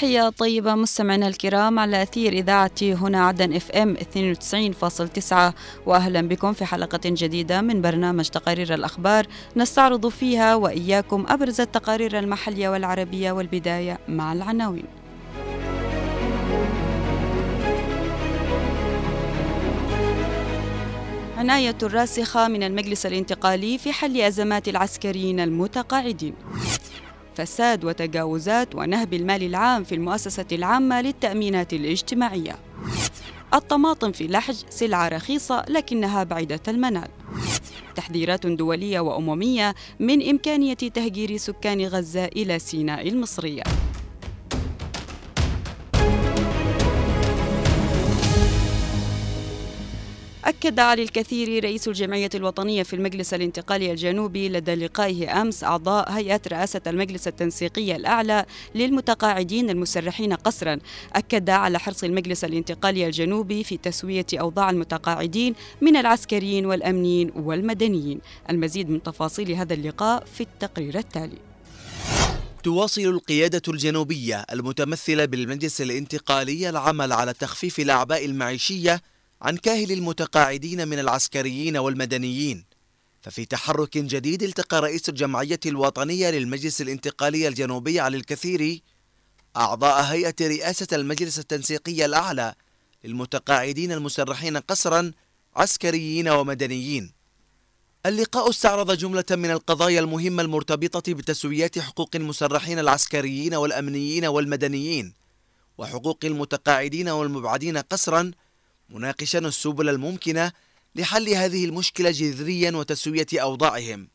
تحية طيبة مستمعينا الكرام على أثير إذاعة هنا عدن إف إم 92.9 وأهلا بكم في حلقة جديدة من برنامج تقارير الأخبار. نستعرض فيها وإياكم أبرز التقارير المحلية والعربية والبداية مع العناوين. عناية راسخة من المجلس الانتقالي في حل أزمات العسكريين المتقاعدين. فساد وتجاوزات ونهب المال العام في المؤسسة العامة للتأمينات الاجتماعية. الطماطم في لحج سلعة رخيصة لكنها بعيدة المنال. تحذيرات دولية وأممية من إمكانية تهجير سكان غزة إلى سيناء المصرية. أكد علي الكثير رئيس الجمعية الوطنية في المجلس الانتقالي الجنوبي لدى لقائه أمس أعضاء هيئة رئاسة المجلس التنسيقي الأعلى للمتقاعدين المسرحين قسرا أكد على حرص المجلس الانتقالي الجنوبي في تسوية أوضاع المتقاعدين من العسكريين والأمنيين والمدنيين. المزيد من تفاصيل هذا اللقاء في التقرير التالي. تواصل القيادة الجنوبية المتمثلة بالمجلس الانتقالي العمل على تخفيف الأعباء المعيشية عن كاهل المتقاعدين من العسكريين والمدنيين. ففي تحرك جديد التقى رئيس الجمعية الوطنية للمجلس الانتقالي الجنوبي على الكثير أعضاء هيئة رئاسة المجلس التنسيقي الأعلى للمتقاعدين المسرحين قسرا عسكريين ومدنيين. اللقاء استعرض جملة من القضايا المهمة المرتبطة بتسويات حقوق المسرحين العسكريين والأمنيين والمدنيين وحقوق المتقاعدين والمبعدين قسرا مناقشا السبل الممكنة لحل هذه المشكلة جذريا وتسوية أوضاعهم.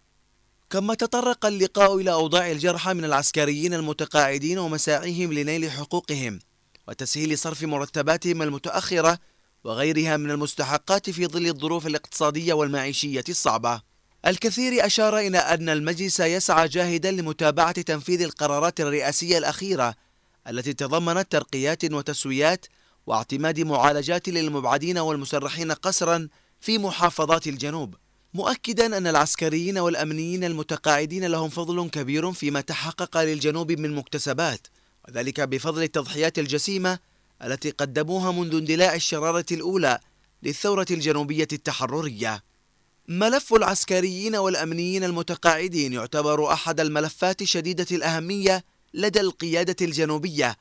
كما تطرق اللقاء إلى أوضاع الجرحى من العسكريين المتقاعدين ومساعيهم لنيل حقوقهم وتسهيل صرف مرتباتهم المتأخرة وغيرها من المستحقات في ظل الظروف الاقتصادية والمعيشية الصعبة. الكثير أشار إلى أن المجلس يسعى جاهدا لمتابعة تنفيذ القرارات الرئاسية الأخيرة التي تضمنت ترقيات وتسويات واعتماد معالجات للمبعدين والمسرحين قسرا في محافظات الجنوب مؤكدا أن العسكريين والأمنيين المتقاعدين لهم فضل كبير فيما تحقق للجنوب من مكتسبات وذلك بفضل التضحيات الجسيمة التي قدموها منذ اندلاع الشرارة الأولى للثورة الجنوبية التحررية. ملف العسكريين والأمنيين المتقاعدين يعتبر أحد الملفات شديدة الأهمية لدى القيادة الجنوبية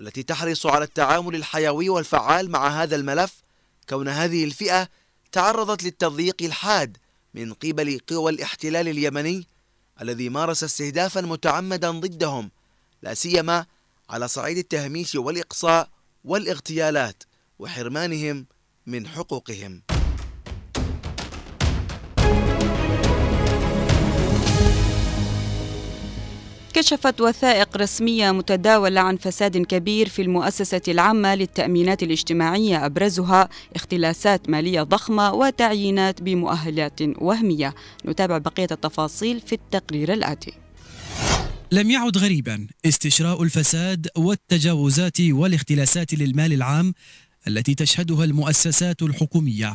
التي تحرص على التعامل الحيوي والفعال مع هذا الملف كون هذه الفئة تعرضت للتضييق الحاد من قبل قوى الاحتلال اليمني الذي مارس استهدافا متعمدا ضدهم لا سيما على صعيد التهميش والإقصاء والإغتيالات وحرمانهم من حقوقهم. كشفت وثائق رسمية متداولة عن فساد كبير في المؤسسة العامة للتأمينات الاجتماعية أبرزها اختلاسات مالية ضخمة وتعيينات بمؤهلات وهمية. نتابع بقية التفاصيل في التقرير الآتي. لم يعد غريبا استشراء الفساد والتجاوزات والاختلاسات للمال العام التي تشهدها المؤسسات الحكومية.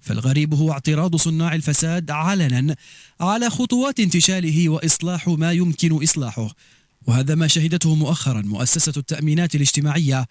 فالغريب هو اعتراض صناع الفساد علنا على خطوات انتشاله وإصلاح ما يمكن إصلاحه. وهذا ما شهدته مؤخرا مؤسسة التأمينات الاجتماعية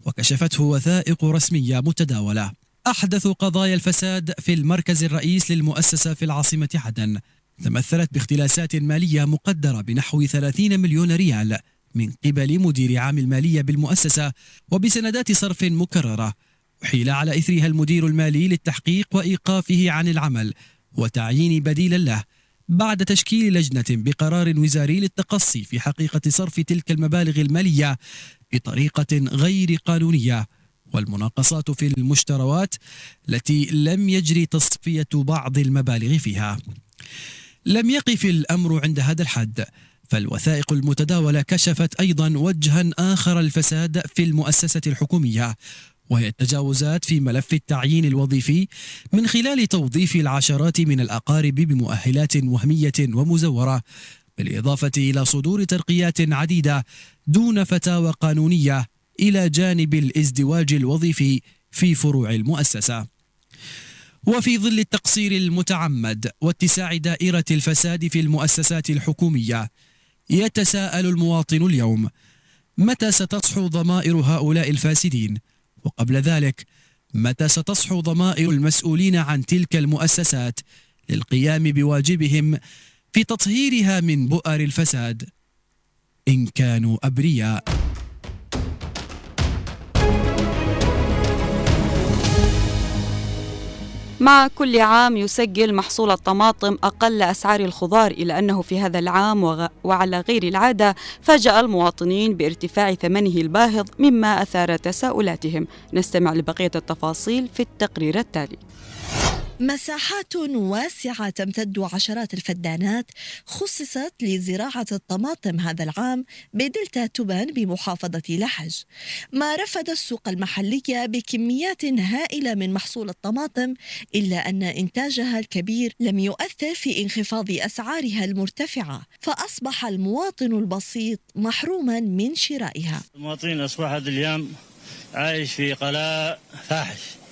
وكشفته وثائق رسمية متداولة. أحدث قضايا الفساد في المركز الرئيس للمؤسسة في العاصمة عدن تمثلت باختلاسات مالية مقدرة بنحو 30 مليون ريال من قبل مدير عام المالية بالمؤسسة وبسندات صرف مكررة. حيل على إثرها المدير المالي للتحقيق وإيقافه عن العمل وتعيين بديلا له بعد تشكيل لجنة بقرار وزاري للتقصي في حقيقة صرف تلك المبالغ المالية بطريقة غير قانونية. والمناقصات في المشتروات التي لم يجري تصفية بعض المبالغ فيها. لم يقف الأمر عند هذا الحد فالوثائق المتداولة كشفت أيضا وجها آخر الفساد في المؤسسة الحكومية. وهي التجاوزات في ملف التعيين الوظيفي من خلال توظيف العشرات من الأقارب بمؤهلات وهمية ومزورة بالإضافة إلى صدور ترقيات عديدة دون فتاوى قانونية إلى جانب الازدواج الوظيفي في فروع المؤسسة. وفي ظل التقصير المتعمد واتساع دائرة الفساد في المؤسسات الحكومية يتساءل المواطن اليوم متى ستصحو ضمائر هؤلاء الفاسدين؟ وقبل ذلك متى ستصحو ضمائر المسؤولين عن تلك المؤسسات للقيام بواجبهم في تطهيرها من بؤر الفساد إن كانوا أبرياء. مع كل عام يسجل محصول الطماطم أقل أسعار الخضار إلى أنه في هذا العام وغ... وعلى غير العادة فاجأ المواطنين بارتفاع ثمنه الباهظ مما أثار تساؤلاتهم. نستمع لبقية التفاصيل في التقرير التالي. مساحات واسعة تمتد عشرات الفدانات خصصت لزراعة الطماطم هذا العام بدلتا تبان بمحافظة لحج. ما رفد السوق المحلية بكميات هائلة من محصول الطماطم إلا أن إنتاجها الكبير لم يؤثر في انخفاض أسعارها المرتفعة فأصبح المواطن البسيط محروما من شرائها. المواطن أصبح هذا اليوم عايش في قلاء فاحش.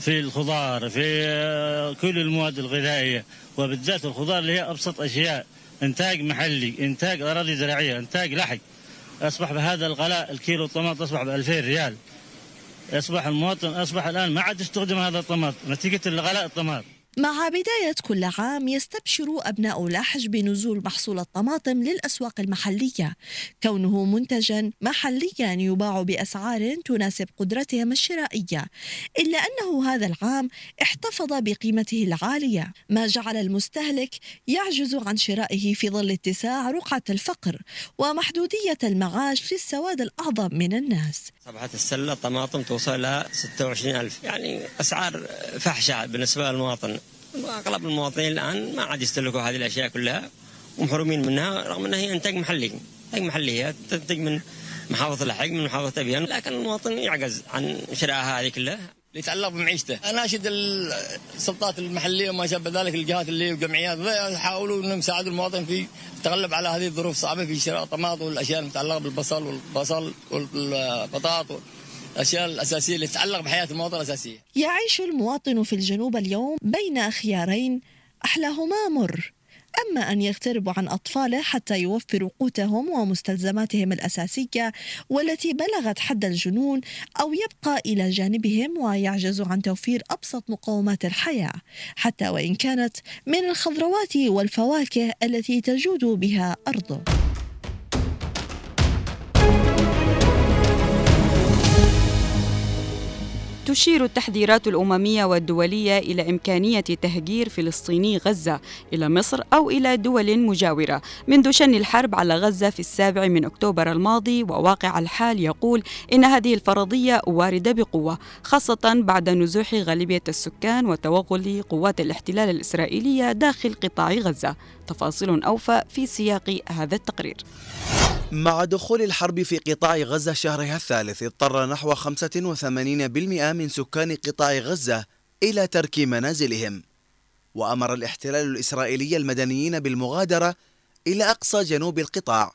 في الخضار في آه، كل المواد الغذائية. وبالذات الخضار اللي هي أبسط أشياء. إنتاج محلي إنتاج أراضي زراعية إنتاج لحق أصبح بهذا الغلاء الكيلو الطماطم أصبح ب 2000 ريال. أصبح المواطن أصبح الآن ما عاد يستخدم هذا الطماطم نتيجة الغلاء الطماطم مع بداية كل عام يستبشر أبناء لحج بنزول محصول الطماطم للأسواق المحلية. كونه منتجا محليا يباع بأسعار تناسب قدرتهم الشرائية. إلا أنه هذا العام احتفظ بقيمته العالية. ما جعل المستهلك يعجز عن شرائه في ظل اتساع رقعة الفقر ومحدودية المعاش للسواد الأعظم من الناس. صبحة السلة طماطم توصل إلى 26 ألف. يعني أسعار فحشة بالنسبة للمواطن. واغلب المواطنين الآن ما عاد يستهلكوا هذه الأشياء كلها ومحرومين منها رغم أنها هي انتاج محلي. انتاج محلي تنتج من محافظة الحق من محافظة أبيان. لكن المواطن يعجز عن شرائها هذه كلها. يتعلق بمعيشته. اناشد السلطات المحلية وما شابه ذلك الجهات اللي والجمعيات. يحاولوا إنهم يساعدوا المواطن في التغلب على هذه الظروف الصعبة في شراء الطماطم والأشياء المتعلقة بالبصل والبصل والبطاطا الاشياء الأساسية اللي تتعلق بحياة المواطن الأساسية. يعيش المواطن في الجنوب اليوم بين خيارين أحلاهما مر. أما أن يغتربوا عن أطفاله حتى يوفروا قوتهم ومستلزماتهم الأساسية والتي بلغت حد الجنون أو يبقى إلى جانبهم ويعجز عن توفير أبسط مقومات الحياة حتى وإن كانت من الخضروات والفواكه التي تجود بها أرضه. تشير التحذيرات الأممية والدولية إلى إمكانية تهجير فلسطيني غزة إلى مصر أو إلى دول مجاورة. منذ شن الحرب على غزة في السابع من أكتوبر الماضي وواقع الحال يقول إن هذه الفرضية واردة بقوة خاصة بعد نزوح غالبية السكان وتوغل قوات الاحتلال الإسرائيلية داخل قطاع غزة. تفاصيل أوفى في سياق هذا التقرير. مع دخول الحرب في قطاع غزة شهرها الثالث اضطر نحو 85% من سكان قطاع غزة إلى ترك منازلهم وأمر الاحتلال الإسرائيلي المدنيين بالمغادرة إلى أقصى جنوب القطاع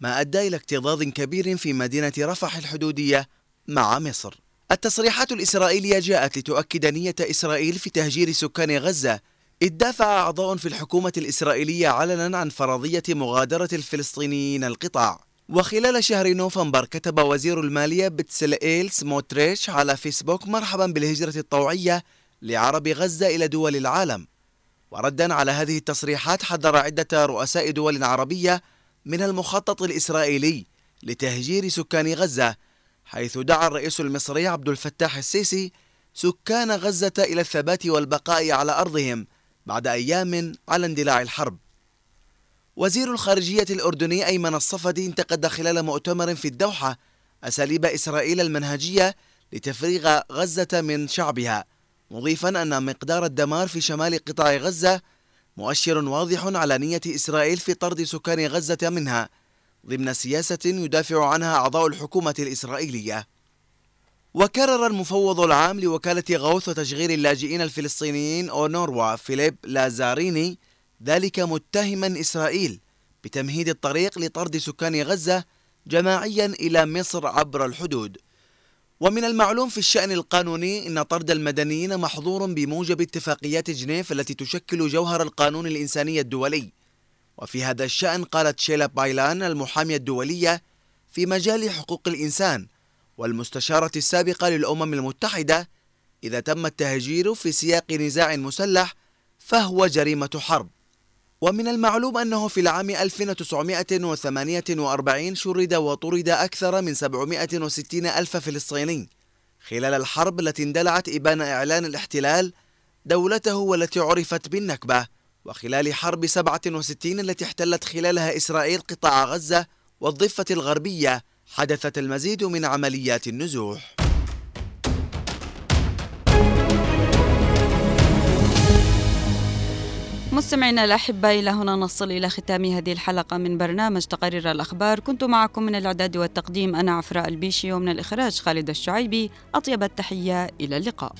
ما أدى إلى اكتظاظ كبير في مدينة رفح الحدودية مع مصر. التصريحات الإسرائيلية جاءت لتؤكد نية إسرائيل في تهجير سكان غزة إذ دافع أعضاء في الحكومة الإسرائيلية علنا عن فرضية مغادرة الفلسطينيين القطاع. وخلال شهر نوفمبر كتب وزير المالية بتسلئيل سموتريش على فيسبوك مرحبا بالهجرة الطوعية لعرب غزة إلى دول العالم. وردا على هذه التصريحات حذر عدة رؤساء دول عربية من المخطط الإسرائيلي لتهجير سكان غزة حيث دعا الرئيس المصري عبد الفتاح السيسي سكان غزة إلى الثبات والبقاء على أرضهم بعد أيام على اندلاع الحرب. وزير الخارجية الأردني أيمن الصفدي انتقد خلال مؤتمر في الدوحة أساليب إسرائيل المنهجية لتفريغ غزة من شعبها مضيفا أن مقدار الدمار في شمال قطاع غزة مؤشر واضح على نية إسرائيل في طرد سكان غزة منها ضمن سياسة يدافع عنها أعضاء الحكومة الإسرائيلية. وكرر المفوض العام لوكالة غوث وتشغيل اللاجئين الفلسطينيين أونروا فيليب لازاريني ذلك متهما إسرائيل بتمهيد الطريق لطرد سكان غزة جماعيا إلى مصر عبر الحدود. ومن المعلوم في الشأن القانوني أن طرد المدنيين محظور بموجب اتفاقيات جنيف التي تشكل جوهر القانون الإنساني الدولي. وفي هذا الشأن قالت شيلا بايلان المحامية الدولية في مجال حقوق الإنسان والمستشارة السابقة للأمم المتحدة إذا تم التهجير في سياق نزاع مسلح فهو جريمة حرب. ومن المعلوم أنه في العام 1948 شرد وطرد أكثر من 760 ألف فلسطيني. خلال الحرب التي اندلعت إبان إعلان الاحتلال دولته والتي عرفت بالنكبة وخلال حرب 67 التي احتلت خلالها إسرائيل قطاع غزة والضفة الغربية حدثت المزيد من عمليات النزوح. مستمعينا الأحبة إلى هنا نصل إلى ختام هذه الحلقة من برنامج تقارير الأخبار. كنت معكم من الإعداد والتقديم أنا عفراء البيشي ومن الإخراج خالد الشعيبي. أطيب التحية إلى اللقاء.